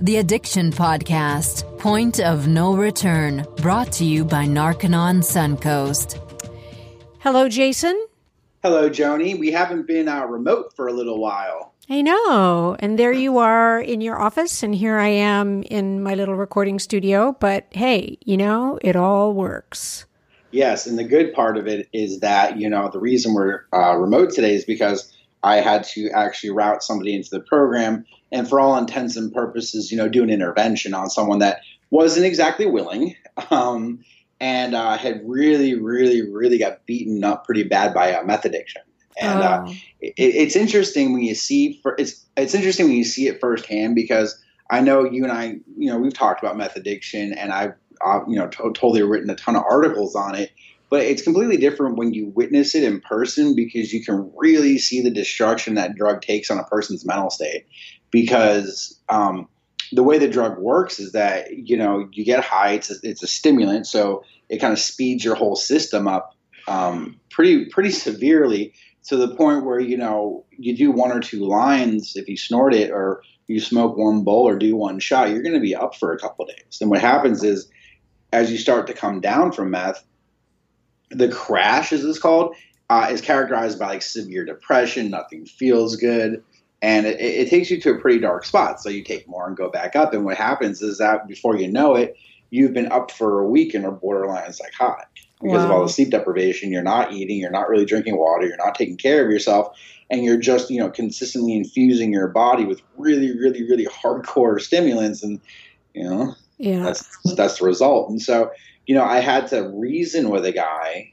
the Addiction Podcast, Point of No Return, brought to you by Narconon Suncoast. Hello, Jason. Hello, Joanie. We haven't been uh, remote for a little while. I know. And there you are in your office, and here I am in my little recording studio. But hey, you know, it all works. Yes. And the good part of it is that, you know, the reason we're uh, remote today is because I had to actually route somebody into the program and, for all intents and purposes, you know, do an intervention on someone that wasn't exactly willing. Um, and uh, had really, really, really got beaten up pretty bad by uh, meth addiction. And uh, Oh. it, it's interesting when you see for, it's it's interesting when you see it firsthand because I know you and I, you know, we've talked about meth addiction, and I've uh, you know to- totally written a ton of articles on it. But it's completely different when you witness it in person because you can really see the destruction that drug takes on a person's mental state. Because um, the way the drug works is that you know you get high, it's a, it's a stimulant, so it kind of speeds your whole system up um, pretty pretty severely to the point where you know you do one or two lines if you snort it or you smoke one bowl or do one shot you're going to be up for a couple days. And what happens is as you start to come down from meth the crash as it's called uh, is characterized by like severe depression nothing feels good and it, it takes you to a pretty dark spot. So you take more and go back up. And what happens is that before you know it you've been up for a week and are borderline psychotic because of all the sleep deprivation. You're not eating, you're not really drinking water, you're not taking care of yourself, and you're just you know consistently infusing your body with really, really, really hardcore stimulants, and you know Yeah. that's that's the result. And so you know I had to reason with a guy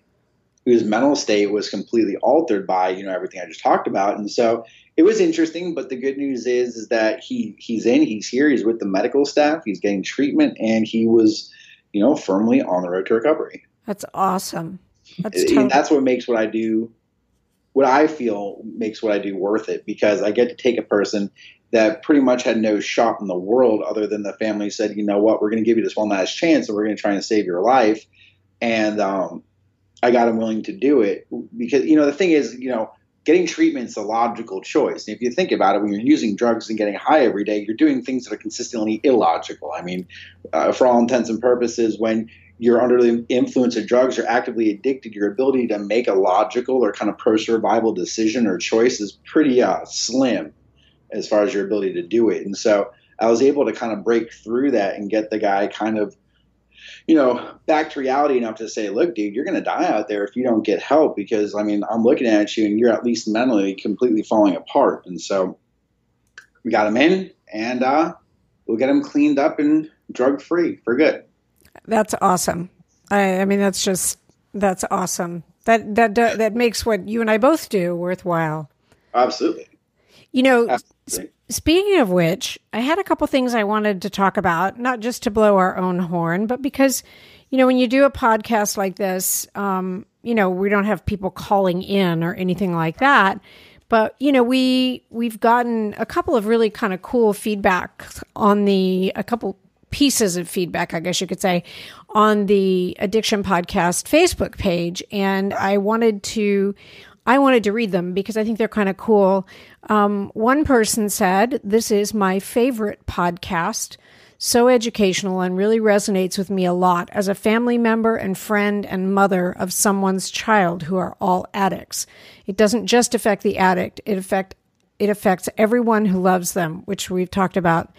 whose mental state was completely altered by you know everything I just talked about, and so it was interesting. But the good news is is that he he's in, he's here, he's with the medical staff, he's getting treatment, and he was you know firmly on the road to recovery. That's awesome. That's And that's what makes what I do, what I feel makes what I do worth it because I get to take a person that pretty much had no shot in the world other than the family said, you know what, we're going to give you this one last chance and we're going to try and save your life. And um, I got him willing to do it because, you know, the thing is, you know, getting treatment's a logical choice. And if you think about it, when you're using drugs and getting high every day, you're doing things that are consistently illogical. I mean, uh, for all intents and purposes, when you're under the influence of drugs, you're actively addicted, your ability to make a logical or kind of pro survival decision or choice is pretty uh, slim as far as your ability to do it. And so I was able to kind of break through that and get the guy kind of, you know, back to reality enough to say, look, dude, you're going to die out there if you don't get help because, I mean, I'm looking at you and you're at least mentally completely falling apart. And so we got him in and uh, we'll get him cleaned up and drug free for good. That's awesome. I, I mean, that's just that's awesome. That that that that makes what you and I both do worthwhile. Absolutely. You know, Absolutely. Speaking of which, I had a couple things I wanted to talk about, not just to blow our own horn, but because, you know, when you do a podcast like this, um, you know, we don't have people calling in or anything like that. But, you know, we we've gotten a couple of really kind of cool feedback on the a couple pieces of feedback, I guess you could say, on the Addiction Podcast Facebook page. And I wanted to I wanted to read them because I think they're kind of cool. Um, one person said, This is my favorite podcast. So educational and really resonates with me a lot as a family member and friend and mother of someone's child who are all addicts. It doesn't just affect the addict, it affect it affects everyone who loves them, which we've talked about.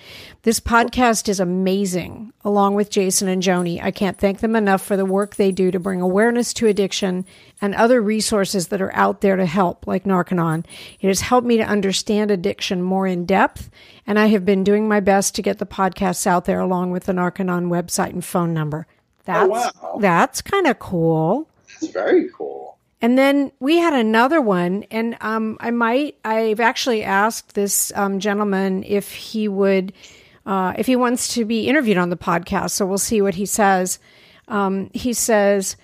This podcast is amazing, along with Jason and Joanie. I can't thank them enough for the work they do to bring awareness to addiction and other resources that are out there to help, like Narconon. It has helped me to understand addiction more in depth, and I have been doing my best to get the podcasts out there along with the Narconon website and phone number. Oh, that's, wow. That's kind of cool. That's very cool. And then we had another one, and um, I might, I've actually asked this um, gentleman if he would, uh, if he wants to be interviewed on the podcast. So we'll see what he says. Um, he says,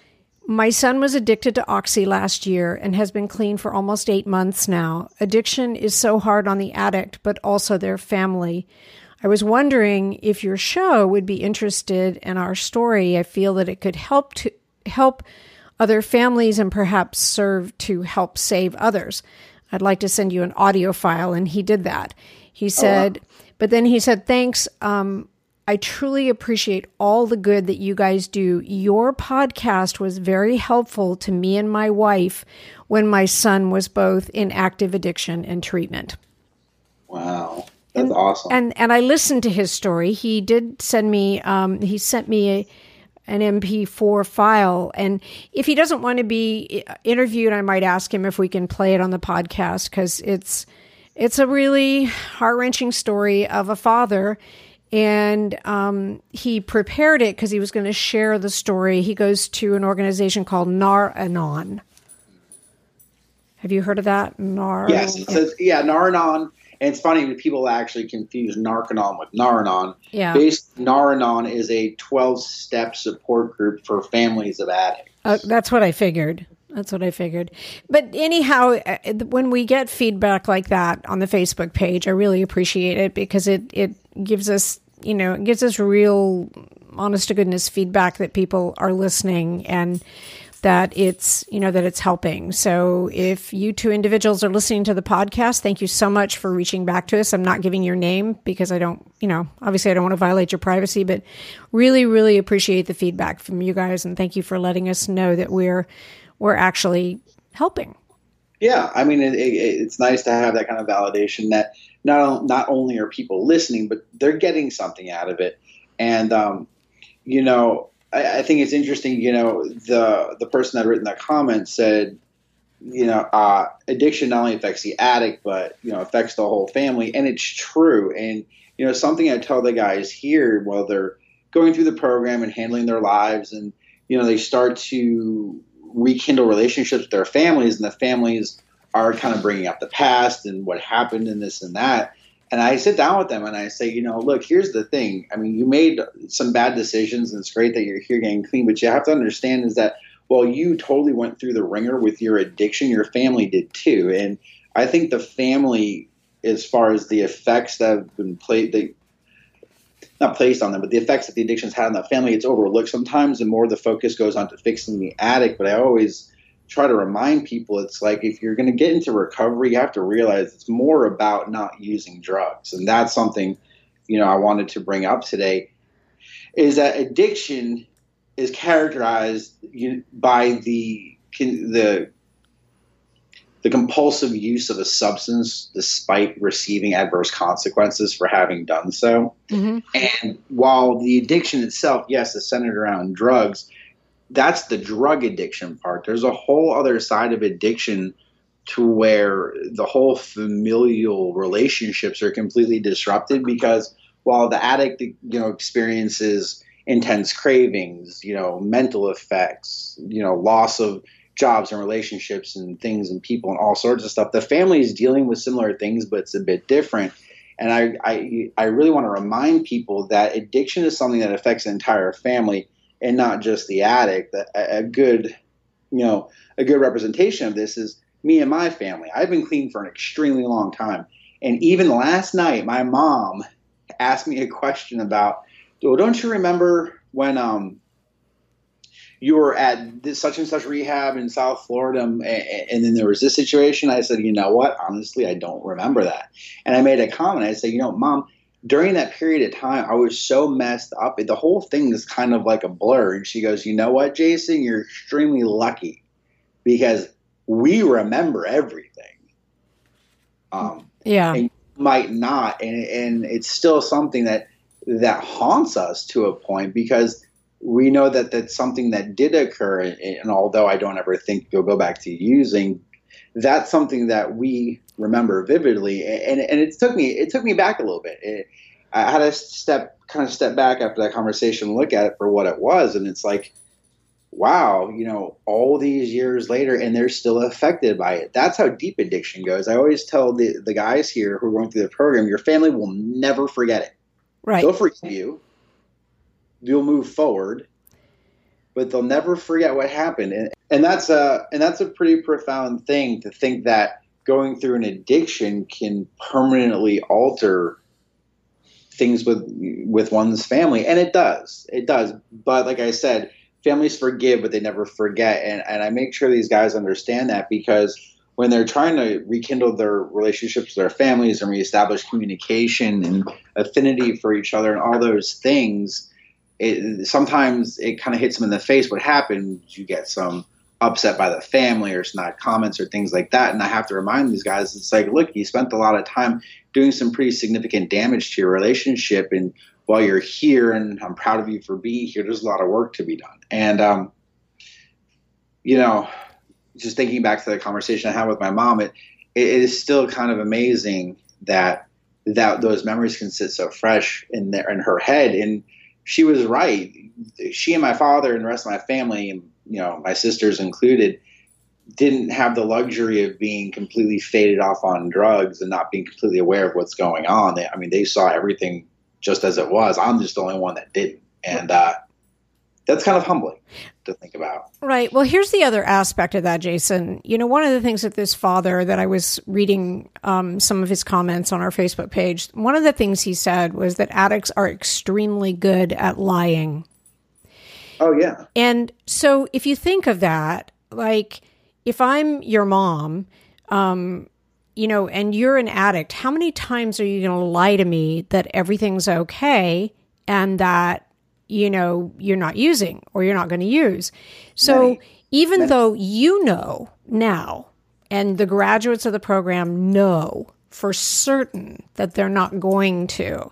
My son was addicted to Oxy last year and has been clean for almost eight months now. Addiction is so hard on the addict, but also their family. I was wondering if your show would be interested in our story. I feel that it could help to help other families and perhaps serve to help save others. I'd like to send you an audio file, and he did that. He said, But then he said, Thanks. Um, I truly appreciate all the good that you guys do. Your podcast was very helpful to me and my wife when my son was both in active addiction and treatment. Wow. That's and, awesome. And and I listened to his story. He did send me um, he sent me a, an MP4 file. And if he doesn't want to be interviewed, I might ask him if we can play it on the podcast because it's it's a really heart wrenching story of a father and um, he prepared it because he was going to share the story. He goes to an organization called Nar-Anon. Have you heard of that? Nar. Yes, says yeah, Nar-Anon. And it's funny when people actually confuse Narconon with Nar-Anon. Yeah. Based, Nar-Anon is a 12 step support group for families of addicts. Uh, that's what I figured. That's what I figured. But anyhow, uh, when we get feedback like that on the Facebook page, I really appreciate it because it, it gives us, you know, it gives us real honest to goodness feedback that people are listening and that it's you know that it's helping. So if you two individuals are listening to the podcast thank you so much for reaching back to us. I'm not giving your name because i don't you know obviously i don't want to violate your privacy but really really appreciate the feedback from you guys and thank you for letting us know that we're we're actually helping. Yeah i mean it, it, it's nice to have that kind of validation that not not only are people listening, but they're getting something out of it. And um, you know, I, I, think it's interesting. You know, the the person that written that comment said, you know, uh, addiction not only affects the addict, but you know, affects the whole family, and it's true. And you know, something I tell the guys here while they're going through the program and handling their lives, and you know, they start to rekindle relationships with their families, and the families are kind of bringing up the past and what happened and this and that. And I sit down with them and I say, you know, look, here's the thing. I mean, you made some bad decisions and it's great that you're here getting clean, but you have to understand is that while you totally went through the ringer with your addiction, your family did too. And I think the family, as far as the effects that have been played, they, not placed on them, but the effects that the addictions had on the family, it's overlooked sometimes, and more the focus goes on to fixing the addict. But I always try to remind people it's like if you're going to get into recovery, you have to realize it's more about not using drugs. And that's something, you know, I wanted to bring up today is that addiction is characterized by the the the compulsive use of a substance despite receiving adverse consequences for having done so. Mm-hmm. And while the addiction itself, yes, is centered around drugs, that's the drug addiction part. There's a whole other side of addiction to where the whole familial relationships are completely disrupted because while the addict you know experiences intense cravings, you know, mental effects, you know, loss of jobs and relationships and things and people and all sorts of stuff. The family is dealing with similar things, but it's a bit different. And I, I, I really want to remind people that addiction is something that affects the entire family and not just the addict. A, a good, you know, a good representation of this is me and my family. I've been clean for an extremely long time, and even last night, my mom asked me a question about, well, don't you remember when um you were at this such and such rehab in South Florida, and, and, then there was this situation. I said, you know what? Honestly, I don't remember that. And I made a comment. I said, you know, mom, during that period of time, I was so messed up. The whole thing is kind of like a blur. And she goes, You know what, Jason? You're extremely lucky because we remember everything. Um, yeah. And might not. And, and it's still something that that haunts us to a point because we know that that's something that did occur. And, and although I don't ever think you'll go back to using, that's something that we remember vividly. And, and it took me it took me back a little bit. It, I had to step kind of step back after that conversation and look at it for what it was, and it's like, wow, you know, all these years later, and they're still affected by it. That's how deep addiction goes. I always tell the the guys here who are going through the program, your family will never forget it. Right. They'll forgive you. You'll move forward, but they'll never forget what happened. And and that's a and that's a pretty profound thing to think that going through an addiction can permanently alter things with with one's family and it does it does but like i said families forgive but they never forget and, and i make sure these guys understand that because when they're trying to rekindle their relationships with their families and reestablish communication and affinity for each other and all those things, it, sometimes it kind of hits them in the face. What happens? You get some upset by the family or snide comments or things like that. And I have to remind these guys, it's like, look, you spent a lot of time doing some pretty significant damage to your relationship. And while you're here, and I'm proud of you for being here, there's a lot of work to be done. And, um, you know, just thinking back to the conversation I had with my mom, it, it is still kind of amazing that that those memories can sit so fresh in there in her head. And she was right. She and my father and the rest of my family, and you know, my sisters included, didn't have the luxury of being completely faded off on drugs and not being completely aware of what's going on. They, I mean, they saw everything just as it was. I'm just the only one that didn't, and uh, that's kind of humbling to think about. Right. Well, here's the other aspect of that, Jason. You know, one of the things that this father that I was reading um, some of his comments on our Facebook page, one of the things he said was that addicts are extremely good at lying. Oh, yeah. And so if you think of that, like if I'm your mom, um, you know, and you're an addict, how many times are you going to lie to me that everything's okay and that you know you're not using or you're not going to use. So right. even right. though you know now and the graduates of the program know for certain that they're not going to,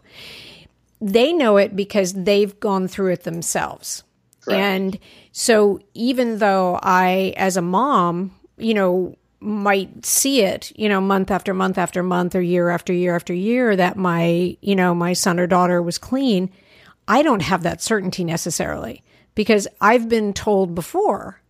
they know it because they've gone through it themselves. Correct. And so even though I as a mom, you know, might see it, you know, month after month after month or year after year after year that my, you know, my son or daughter was clean, I don't have that certainty necessarily because I've been told before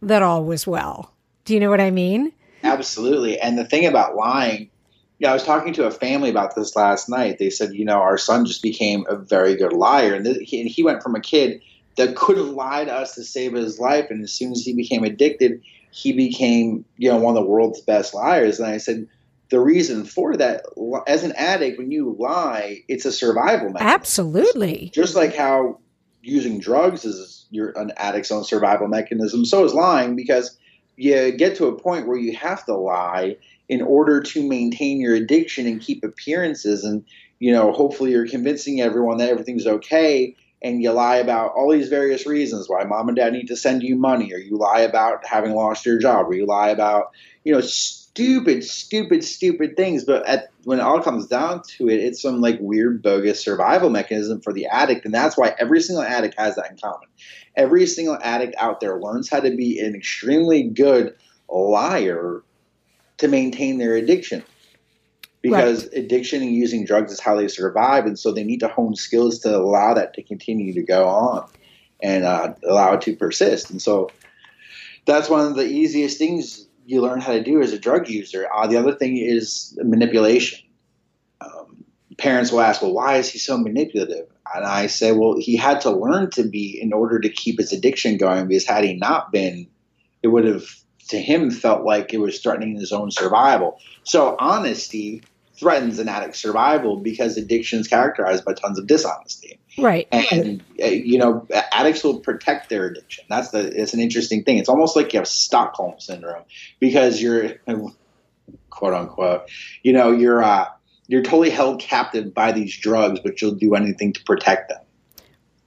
that all was well. Do you know what I mean? Absolutely. And the thing about lying, yeah, I was talking to a family about this last night. They said, you know, our son just became a very good liar. And, th- he, and he went from a kid that could have lied to us to save his life. And as soon as he became addicted, he became, you know, one of the world's best liars. And I said, the reason for that as an addict when you lie it's a survival mechanism absolutely just like how using drugs is your an addict's own survival mechanism so is lying because you get to a point where you have to lie in order to maintain your addiction and keep appearances and you know hopefully you're convincing everyone that everything's okay and you lie about all these various reasons why mom and dad need to send you money or you lie about having lost your job or you lie about you know stupid, stupid, stupid things. But at, when it all comes down to it, it's some like weird, bogus survival mechanism for the addict. And that's why every single addict has that in common. Every single addict out there learns how to be an extremely good liar to maintain their addiction. Because right. addiction and using drugs is how they survive. And so they need to hone skills to allow that to continue to go on and uh, allow it to persist. And so that's one of the easiest things you learn how to do as a drug user. Uh, the other thing is manipulation. Um, parents will ask, well, why is he so manipulative? And I say, well, he had to learn to be in order to keep his addiction going because had he not been, it would have, to him, felt like it was threatening his own survival. So honesty threatens an addict's survival because addiction is characterized by tons of dishonesty. Right. And uh, you know, addicts will protect their addiction. That's the it's an interesting thing. It's almost like you have Stockholm syndrome because you're quote unquote, you know, you're uh, you're totally held captive by these drugs, but you'll do anything to protect them.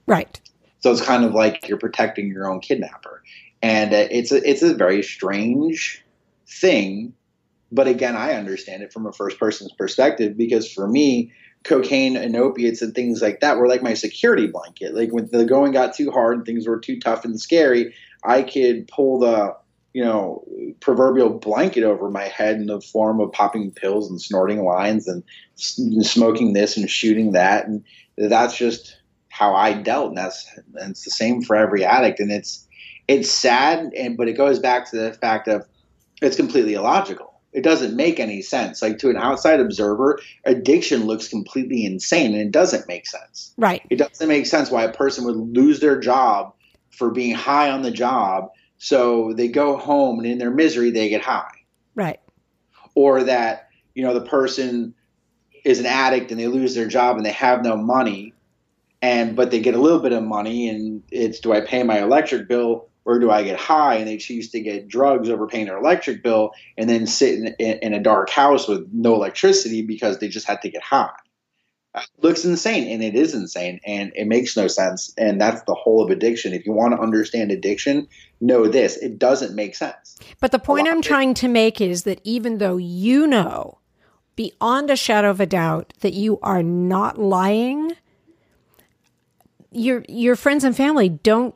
Right. So it's kind of like you're protecting your own kidnapper, and uh, it's a it's a very strange thing. But again, I understand it from a first person's perspective because for me, cocaine and opiates and things like that were like my security blanket. Like when the going got too hard and things were too tough and scary, I could pull the you know proverbial blanket over my head in the form of popping pills and snorting lines and smoking this and shooting that. And that's just how I dealt and that's and it's the same for every addict. And it's it's sad and but it goes back to the fact of it's completely illogical it doesn't make any sense. Like to an outside observer, addiction looks completely insane and it doesn't make sense. Right. It doesn't make sense why a person would lose their job for being high on the job. So they go home and in their misery, they get high. Right. Or that, you know, the person is an addict and they lose their job and they have no money and but they get a little bit of money and it's do I pay my electric bill or do I get high? And they choose to get drugs over paying their electric bill and then sit in, in, in a dark house with no electricity because they just had to get high. It looks insane, and it is insane, and it makes no sense. And that's the whole of addiction. If you want to understand addiction, know this: it doesn't make sense. But the point I'm trying to make is that even though you know beyond a shadow of a doubt that you are not lying your your friends and family don't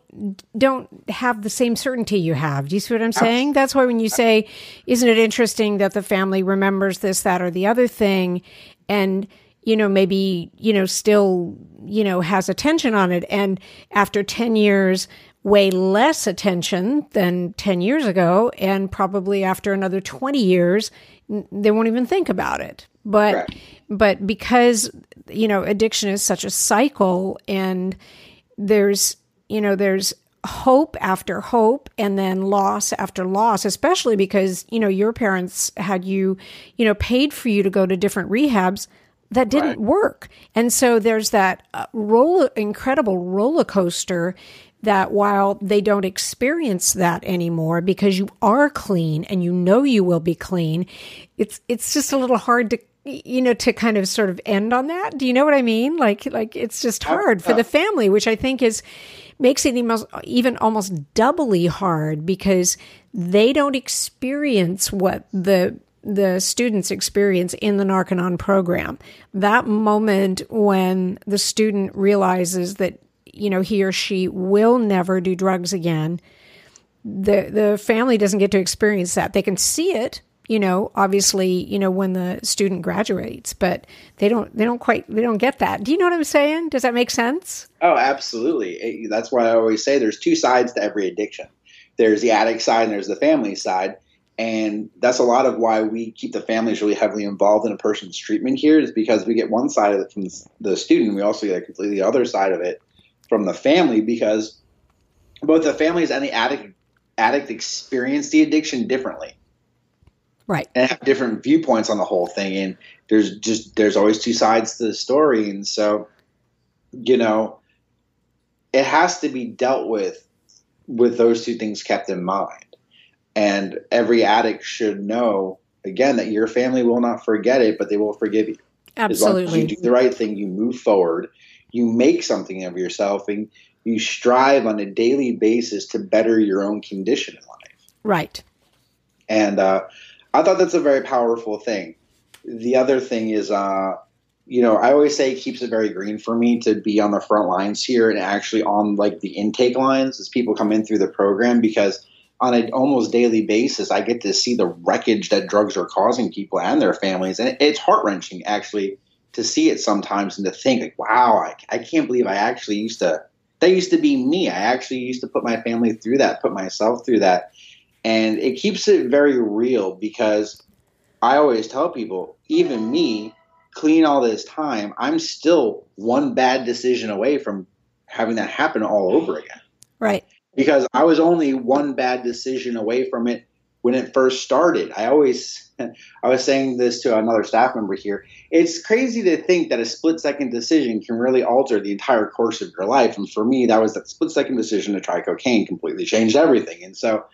don't have the same certainty you have. Do you see what I'm saying? That's why when you say, "Isn't it interesting that the family remembers this, that, or the other thing," and you know maybe you know still you know has attention on it, and after ten years, way less attention than ten years ago, and probably after another twenty years, they won't even think about it. But right. But because you know addiction is such a cycle and there's you know there's hope after hope and then loss after loss especially because you know your parents had you you know paid for you to go to different rehabs that didn't right. work and so there's that uh, incredible roller coaster that while they don't experience that anymore because you are clean and you know you will be clean it's it's just a little hard to you know to kind of sort of end on that do you know what i mean like like it's just hard for the family which i think is makes it even almost doubly hard because they don't experience what the the students experience in the Narconon program. That moment when the student realizes that you know he or she will never do drugs again, the the family doesn't get to experience that. They can see it you know, obviously, you know, when the student graduates, but they don't, they don't quite, they don't get that. Do you know what I'm saying? Does that make sense? Oh, absolutely. Eh, that's why I always say there's two sides to every addiction. There's the addict side and there's the family side. And that's a lot of why we keep the families really heavily involved in a person's treatment here is because we get one side of it from the student. We also get a completely other side of it from the family because both the families and the addict addict experience the addiction differently right. And have different viewpoints on the whole thing. And there's just there's always two sides to the story. And so you know it has to be dealt with with those two things kept in mind. And every addict should know again that your family will not forget it but they will forgive you. Absolutely as long as you do the right thing you move forward you make something of yourself and you strive on a daily basis to better your own condition in life. Right. And uh, I thought that's a very powerful thing. The other thing is, uh, you know, I always say it keeps it very green for me to be on the front lines here and actually on like the intake lines as people come in through the program because on an almost daily basis, I get to see the wreckage that drugs are causing people and their families. And it's heart wrenching actually to see it sometimes and to think like, wow, I, I can't believe I actually used to, that used to be me. I actually used to put my family through that, put myself through that and it keeps it very real because I always tell people, even me, clean all this time, I'm still one bad decision away from having that happen all over again. Right. Because I was only one bad decision away from it when it first started. I always, I was saying this to another staff member here. It's crazy to think that a split second decision can really alter the entire course of your life. And for me, that was that split second decision to try cocaine completely changed everything. And so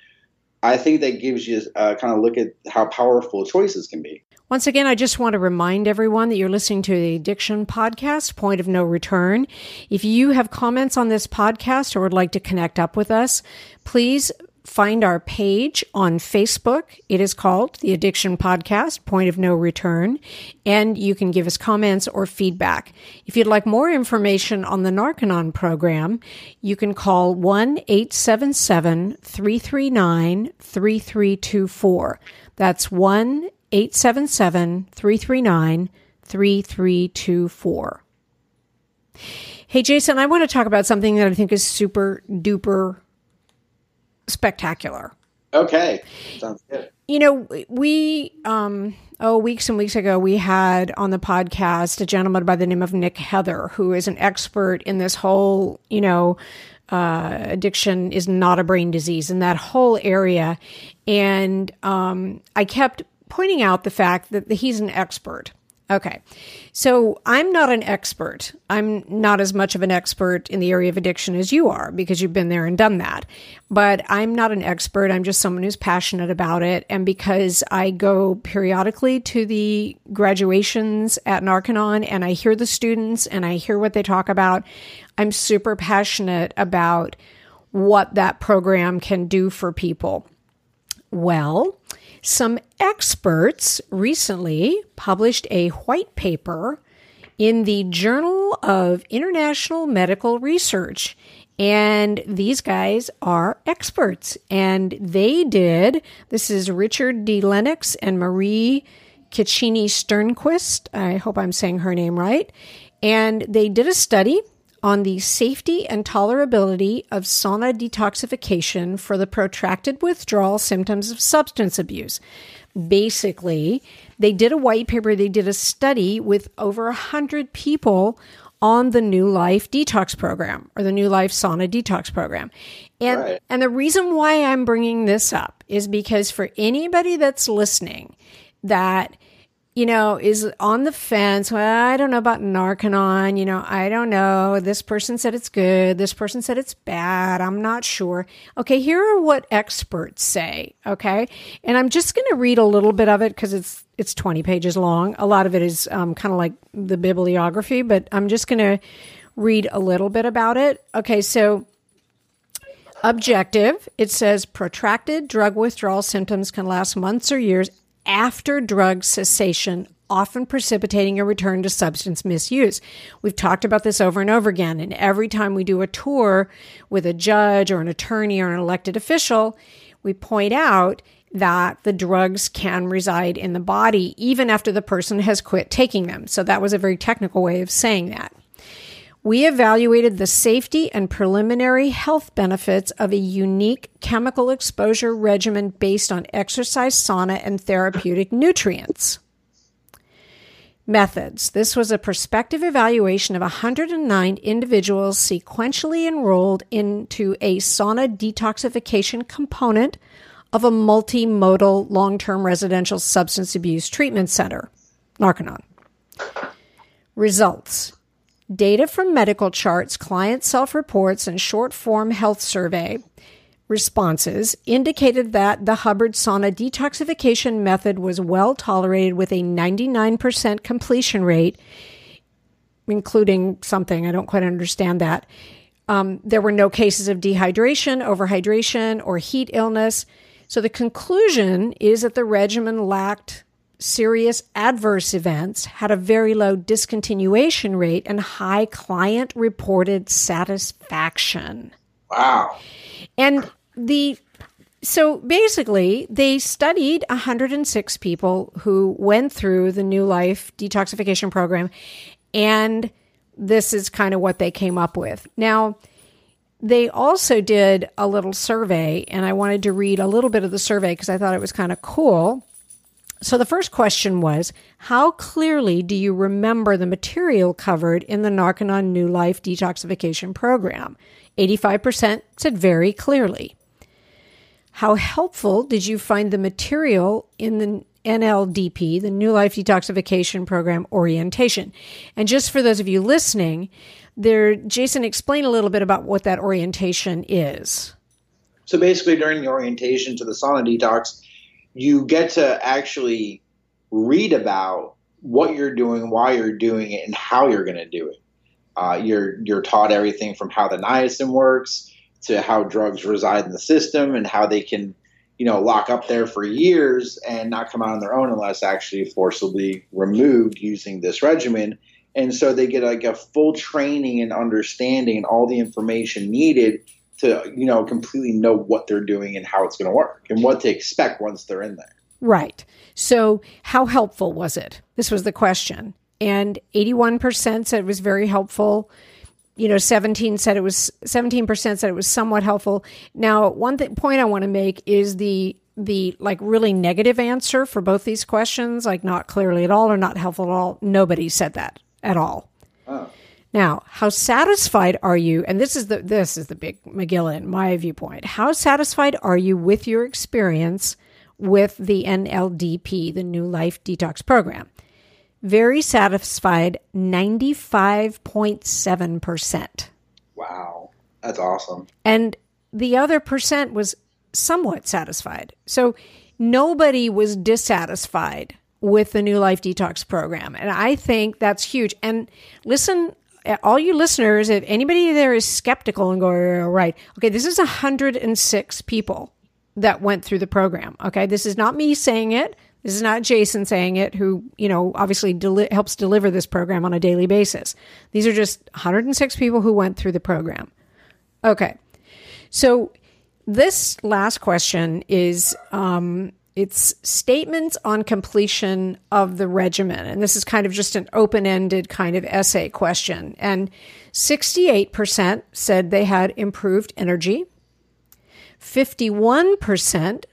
I think that gives you uh, a kind of look at how powerful choices can be. Once again, I just want to remind everyone that you're listening to the Addiction Podcast, Point of No Return. If you have comments on this podcast or would like to connect up with us, please find our page on Facebook. It is called The Addiction Podcast, Point of No Return, and you can give us comments or feedback. If you'd like more information on the Narconon program, you can call 1 877 339 3324. That's 1 877 339 3324. Hey, Jason, I want to talk about something that I think is super duper spectacular. Okay. Sounds good. You know, we, um, oh, weeks and weeks ago, we had on the podcast a gentleman by the name of Nick Heather, who is an expert in this whole, you know, uh, addiction is not a brain disease in that whole area. And um, I kept pointing out the fact that he's an expert Okay. So I'm not an expert. I'm not as much of an expert in the area of addiction as you are because you've been there and done that. But I'm not an expert. I'm just someone who's passionate about it. And because I go periodically to the graduations at Narconon and I hear the students and I hear what they talk about, I'm super passionate about what that program can do for people. Well, some experts recently published a white paper in the Journal of International Medical Research. And these guys are experts. And they did, this is Richard D. Lennox and Marie Cecchini Sternquist. I hope I'm saying her name right. And they did a study on the safety and tolerability of sauna detoxification for the protracted withdrawal symptoms of substance abuse. Basically, they did a white paper, they did a study with over 100 people on the New Life Detox Program or the New Life Sauna Detox Program. And right. and the reason why I'm bringing this up is because for anybody that's listening that you know, is on the fence. Well, I don't know about Narconon. You know, I don't know. This person said it's good. This person said it's bad. I'm not sure. Okay, here are what experts say. Okay, and I'm just going to read a little bit of it because it's it's 20 pages long. A lot of it is um, kind of like the bibliography, but I'm just going to read a little bit about it. Okay, so objective it says protracted drug withdrawal symptoms can last months or years after drug cessation, often precipitating a return to substance misuse. We've talked about this over and over again. And every time we do a tour with a judge or an attorney or an elected official, we point out that the drugs can reside in the body even after the person has quit taking them. So that was a very technical way of saying that. We evaluated the safety and preliminary health benefits of a unique chemical exposure regimen based on exercise, sauna, and therapeutic nutrients. Methods. This was a prospective evaluation of 109 individuals sequentially enrolled into a sauna detoxification component of a multimodal long term residential substance abuse treatment center, Narconon. Results Data from medical charts, client self reports, and short form health survey responses indicated that the Hubbard sauna detoxification method was well tolerated with a 99% completion rate, including something, I don't quite understand that. Um, there were no cases of dehydration, overhydration, or heat illness. So the conclusion is that the regimen lacked serious adverse events, had a very low discontinuation rate, and high client reported satisfaction. Wow. And the so basically, they studied 106 people who went through the New Life detoxification program, and this is kind of what they came up with. Now, they also did a little survey, and I wanted to read a little bit of the survey because I thought it was kind of cool. So the first question was How clearly do you remember the material covered in the Narconon New Life detoxification program? 85% said very clearly. How helpful did you find the material in the NLDP, the New Life Detoxification Program orientation? And just for those of you listening, there, Jason, explain a little bit about what that orientation is. So basically, during the orientation to the sauna detox, you get to actually read about what you're doing, why you're doing it, and how you're going to do it. Uh, you're you're taught everything from how the niacin works to how drugs reside in the system and how they can, you know, lock up there for years and not come out on their own unless actually forcibly removed using this regimen. And so they get like a full training and understanding and all the information needed to you know completely know what they're doing and how it's going to work and what to expect once they're in there. Right. So, how helpful was it? This was the question. And 81% said it was very helpful. You know, 17 said it was 17% said it was somewhat helpful. Now, one th- point I want to make is the the like really negative answer for both these questions, like not clearly at all or not helpful at all. Nobody said that at all. Oh. Now, how satisfied are you? And this is the this is the big McGilla in my viewpoint. How satisfied are you with your experience with the NLDP, the New Life Detox Program? very satisfied 95.7%. Wow. That's awesome. And the other percent was somewhat satisfied. So nobody was dissatisfied with the New Life Detox program. And I think that's huge. And listen, all you listeners, if anybody there is skeptical and oh, right, okay, this is 106 people that went through the program. Okay, this is not me saying it. This is not Jason saying it, who, you know, obviously deli- helps deliver this program on a daily basis. These are just 106 people who went through the program. Okay. So this last question is um, it's statements on completion of the regimen. And this is kind of just an open ended kind of essay question. And 68% said they had improved energy. 51%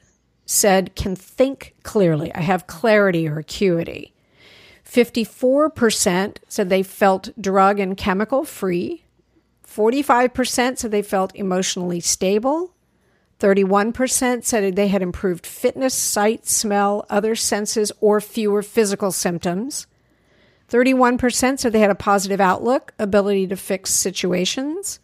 said can think clearly. I have clarity or acuity. 54% said they felt drug and chemical free. 45% said they felt emotionally stable. 31% said they had improved fitness, sight, smell, other senses, or fewer physical symptoms. 31% said they had a positive outlook, ability to fix situations.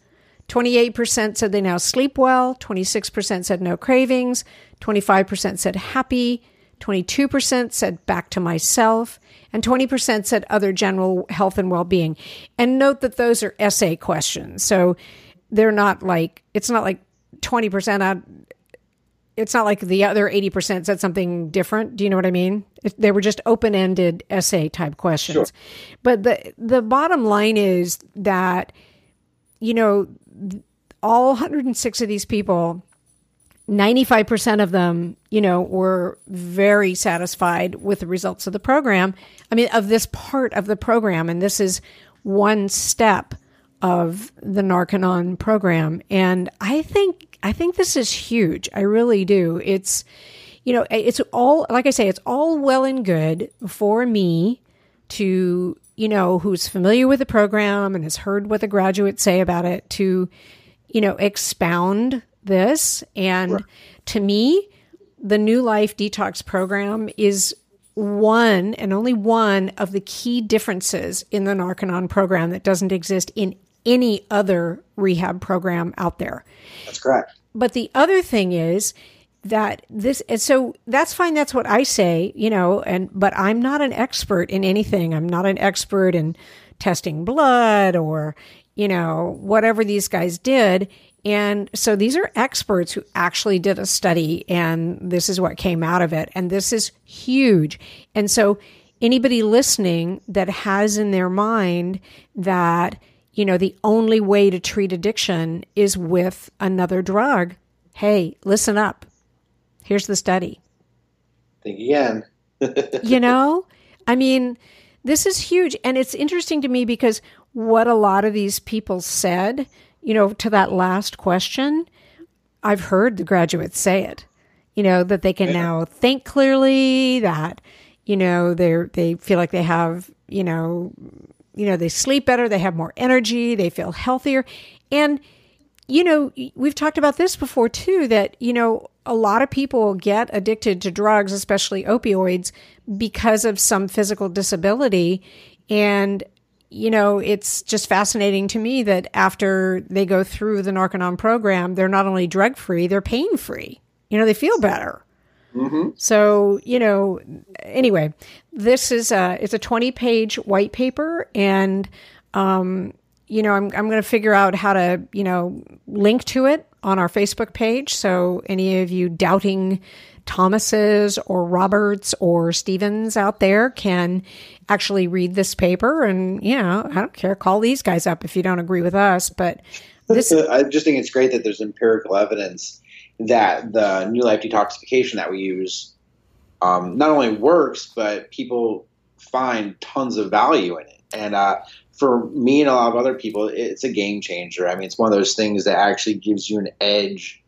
28% said they now sleep well. 26% said no cravings. 25% said happy. 22% said back to myself. And 20% said other general health and well being. And note that those are essay questions. So they're not like, it's not like 20% out. It's not like the other 80% said something different. Do you know what I mean? they were just open ended essay type questions. Sure. But the, the bottom line is that, you know, all 106 of these people 95% of them, you know, were very satisfied with the results of the program. I mean, of this part of the program. And this is one step of the Narconon program. And I think, I think this is huge. I really do. It's, you know, it's all, like I say, it's all well and good for me to, you know, who's familiar with the program and has heard what the graduates say about it to, you know, expound this. And right. to me, the New Life Detox program is one and only one of the key differences in the Narconon program that doesn't exist in any other rehab program out there. That's correct. But the other thing is that this and so that's fine that's what I say, you know, and but I'm not an expert in anything. I'm not an expert in testing blood or you know, whatever these guys did. And so these are experts who actually did a study, and this is what came out of it. And this is huge. And so, anybody listening that has in their mind that, you know, the only way to treat addiction is with another drug, hey, listen up. Here's the study. Think again. you know, I mean, this is huge. And it's interesting to me because what a lot of these people said, you know, to that last question, I've heard the graduates say it, you know, that they can yeah. now think clearly, that, you know, they they feel like they have, you know, you know, they sleep better, they have more energy, they feel healthier. And, you know, we've talked about this before too, that, you know, a lot of people get addicted to drugs, especially opioids, because of some physical disability. And you know, it's just fascinating to me that after they go through the Narconon program, they're not only drug free, they're pain free. You know, they feel better. Mm-hmm. So, you know, anyway, this is a, it's a 20 page white paper and, um, you know, I'm, I'm going to figure out how to, you know, link to it on our Facebook page. So any of you doubting Thomases or Roberts or Stevens out there can actually read this paper. And, you know, I don't care. Call these guys up if you don't agree with us. But this. I just think it's great that there's empirical evidence that the new life detoxification that we use um, not only works, but people find tons of value in it. And uh, for me and a lot of other people, it's a game changer. I mean, it's one of those things that actually gives you an edge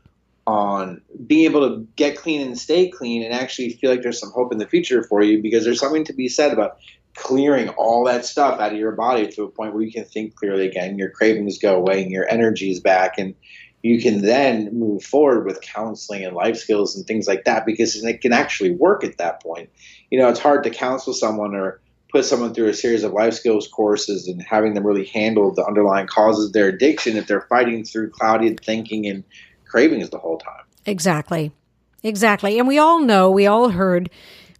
on being able to get clean and stay clean and actually feel like there's some hope in the future for you because there's something to be said about clearing all that stuff out of your body to a point where you can think clearly again, your cravings go away and your energy is back and you can then move forward with counseling and life skills and things like that because it can actually work at that point. You know, it's hard to counsel someone or put someone through a series of life skills courses and having them really handle the underlying causes of their addiction if they're fighting through clouded thinking and cravings the whole time. Exactly. Exactly. And we all know, we all heard,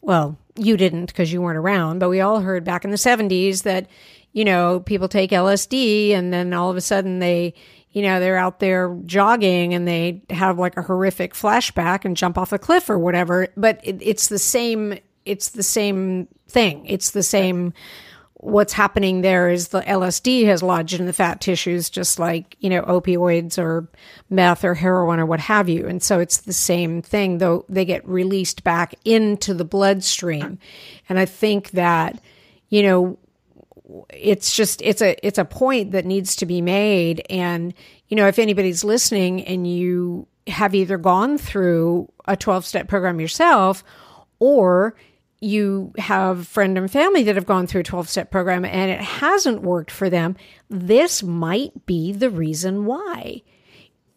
well, you didn't because you weren't around, but we all heard back in the 70s that, you know, people take LSD and then all of a sudden they, you know, they're out there jogging and they have like a horrific flashback and jump off a cliff or whatever. But it, it's the same, it's the same thing. It's the same. What's happening there is the LSD has lodged in the fat tissues, just like, you know, opioids or meth or heroin or what have you. And so it's the same thing, though they get released back into the bloodstream. And I think that, you know, it's just it's a it's a point that needs to be made. And you know if anybody's listening and you have either gone through a 12 step program yourself or you have friend and family that have gone through a 12 step program and it hasn't worked for them this might be the reason why.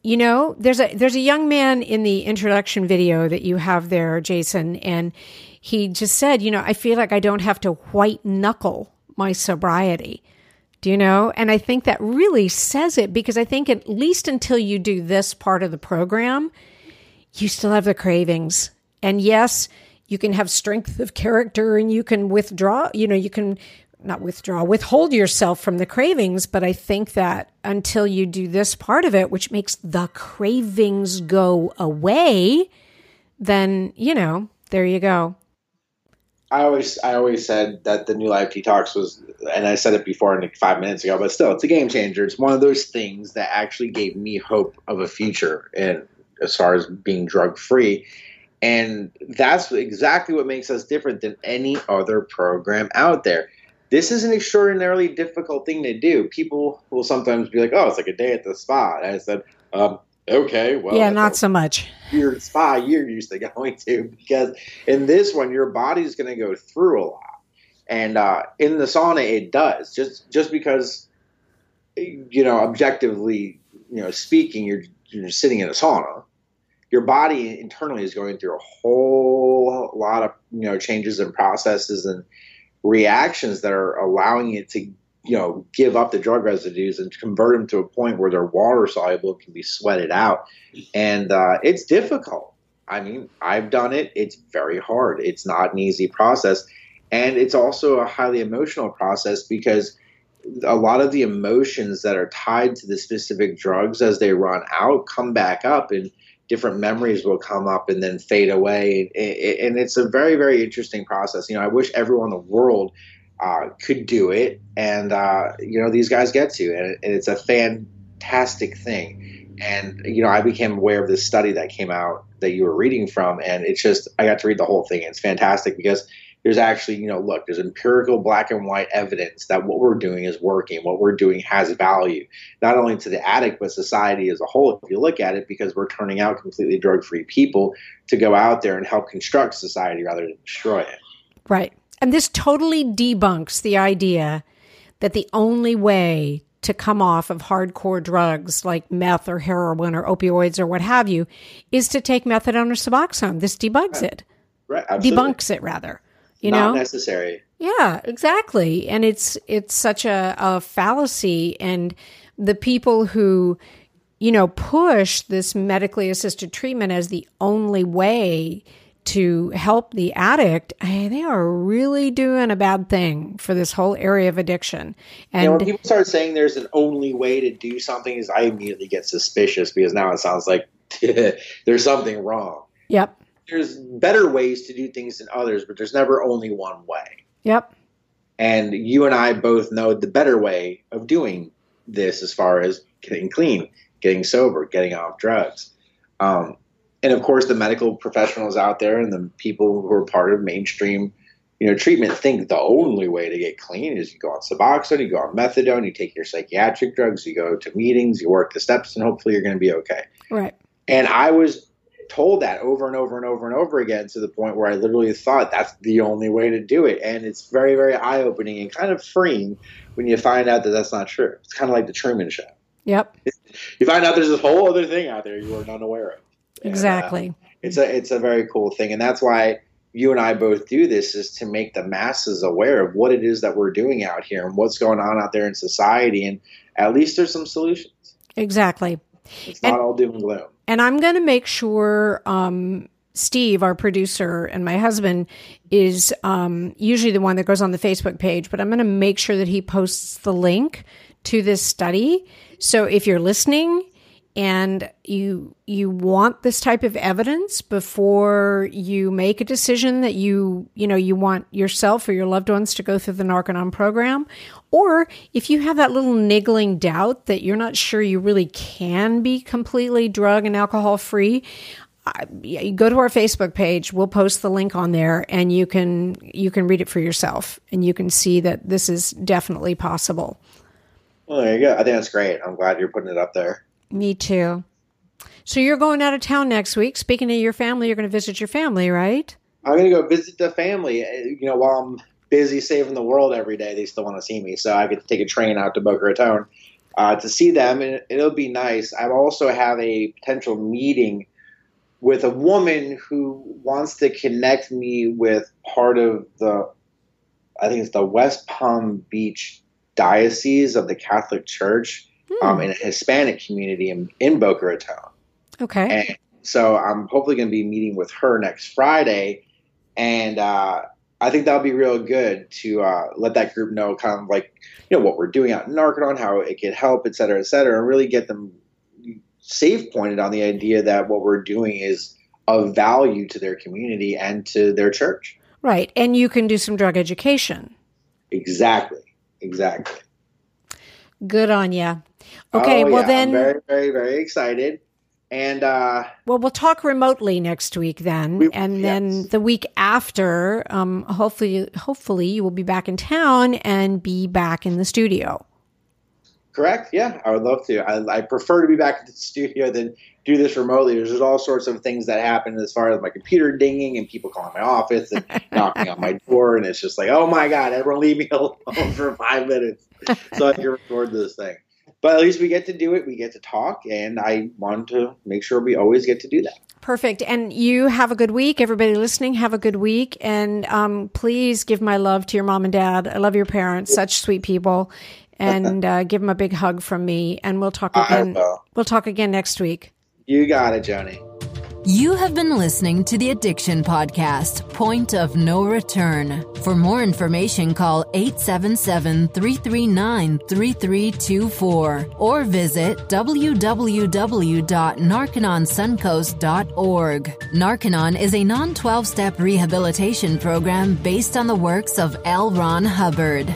You know there's a there's a young man in the introduction video that you have there Jason and he just said you know I feel like I don't have to white knuckle my sobriety. Do you know? And I think that really says it because I think at least until you do this part of the program, you still have the cravings. And yes, you can have strength of character and you can withdraw, you know, you can not withdraw, withhold yourself from the cravings. But I think that until you do this part of it, which makes the cravings go away, then, you know, there you go. I always I always said that the New Life Detox was, and I said it before like five minutes ago, but still, it's a game changer. It's one of those things that actually gave me hope of a future, and as far as being drug free, and that's exactly what makes us different than any other program out there. This is an extraordinarily difficult thing to do. People will sometimes be like, "Oh, it's like a day at the spa." And I said, um, okay, well, yeah, not so much. Your spa you're used to going to because in this one your body's going to go through a lot, and uh, in the sauna it does just just because you know objectively you know speaking you're you're sitting in a sauna. Your body internally is going through a whole lot of you know changes and processes and reactions that are allowing it to you know give up the drug residues and convert them to a point where they're water soluble and can be sweated out. And uh, it's difficult. I mean i've done it. It's very hard. It's not an easy process. And it's also a highly emotional process because a lot of the emotions that are tied to the specific drugs as they run out come back up and different memories will come up and then fade away. And it's a very very interesting process. You know i wish everyone in the world uh, could do it, and uh, you know these guys get to, and, and it's a fantastic thing. And you know, I became aware of this study that came out that you were reading from, and it's just I got to read the whole thing. It's fantastic because there's actually, you know, look, there's empirical black and white evidence that what we're doing is working, what we're doing has value, not only to the addict, but society as a whole. If you look at it, because we're turning out completely drug free people to go out there and help construct society rather than destroy it. Right. And this totally debunks the idea that the only way to come off of hardcore drugs like meth or heroin or opioids or what have you is to take methadone or Suboxone. This debunks it. Right. Debunks it rather. You Not know? necessary. Yeah, exactly. And it's it's such a, a fallacy and the people who you know push this medically assisted treatment as the only way to help the addict, they are really doing a bad thing for this whole area of addiction. And you know, when people start saying there's an only way to do something, is I immediately get suspicious because now it sounds like there's something wrong. Yep. There's better ways to do things than others, but there's never only one way. Yep. And you and I both know the better way of doing this as far as getting clean, getting sober, getting off drugs. Um, and of course the medical professionals out there and the people who are part of mainstream you know treatment think the only way to get clean is you go on suboxone you go on methadone you take your psychiatric drugs you go to meetings you work the steps and hopefully you're going to be okay. Right. And i was told that over and over and over and over again to the point where i literally thought that's the only way to do it. And it's very very eye-opening and kind of freeing when you find out that that's not true. It's kind of like the truman show. Yep. You find out there's this whole other thing out there you are not aware of Exactly. And, uh, it's a it's a very cool thing, and that's why you and I both do this is to make the masses aware of what it is that we're doing out here and what's going on out there in society. And at least there's some solutions. Exactly. It's not and, all doom and gloom. And I'm going to make sure um, Steve, our producer, and my husband is um, usually the one that goes on the Facebook page, but I'm going to make sure that he posts the link to this study. So if you're listening and you you want this type of evidence before you make a decision that you you know you want yourself or your loved ones to go through the Narconon program or if you have that little niggling doubt that you're not sure you really can be completely drug and alcohol free uh, you go to our Facebook page. We'll post the link on there, and you can you can read it for yourself, and you can see that this is definitely possible. Well, there you go. I think that's great. I'm glad you're putting it up there. Me too. So you're going out of town next week. Speaking of your family, you're going to visit your family, right? I'm going to go visit the family. You know, while I'm busy saving the world every day, they still want to see me. So I get to take a train out to Boca Raton uh, to see them, and it'll be nice. I also have a potential meeting with a woman who wants to connect me with part of the, I think it's the West Palm Beach Diocese of the Catholic Church hmm. um, in a Hispanic community in, in Boca Raton. Okay. And so I'm hopefully going to be meeting with her next Friday. And uh, I think that'll be real good to uh, let that group know kind of like, you know, what we're doing out in Narconon, how it can help, et cetera, et cetera, and really get them safe pointed on the idea that what we're doing is of value to their community and to their church. Right. And you can do some drug education. Exactly. Exactly. Good on you. Okay, oh, well yeah. then I'm very very very excited. And uh well we'll talk remotely next week then we, and yes. then the week after um hopefully hopefully you will be back in town and be back in the studio. Correct. Yeah, I would love to. I, I prefer to be back in the studio than do this remotely. There's all sorts of things that happen as far as my computer dinging and people calling my office and knocking on my door, and it's just like, oh my god, everyone leave me alone for five minutes so I can record this thing. But at least we get to do it. We get to talk, and I want to make sure we always get to do that. Perfect. And you have a good week. Everybody listening, have a good week. And um, please give my love to your mom and dad. I love your parents, such sweet people and uh, give him a big hug from me. And we'll talk again. We'll talk again next week. You got it, Joanie. You have been listening to the Addiction Podcast, Point of No Return. For more information, call 877 339 3324 or visit www.narcononsuncoast.org. Narconon is a non 12 step rehabilitation program based on the works of L. Ron Hubbard.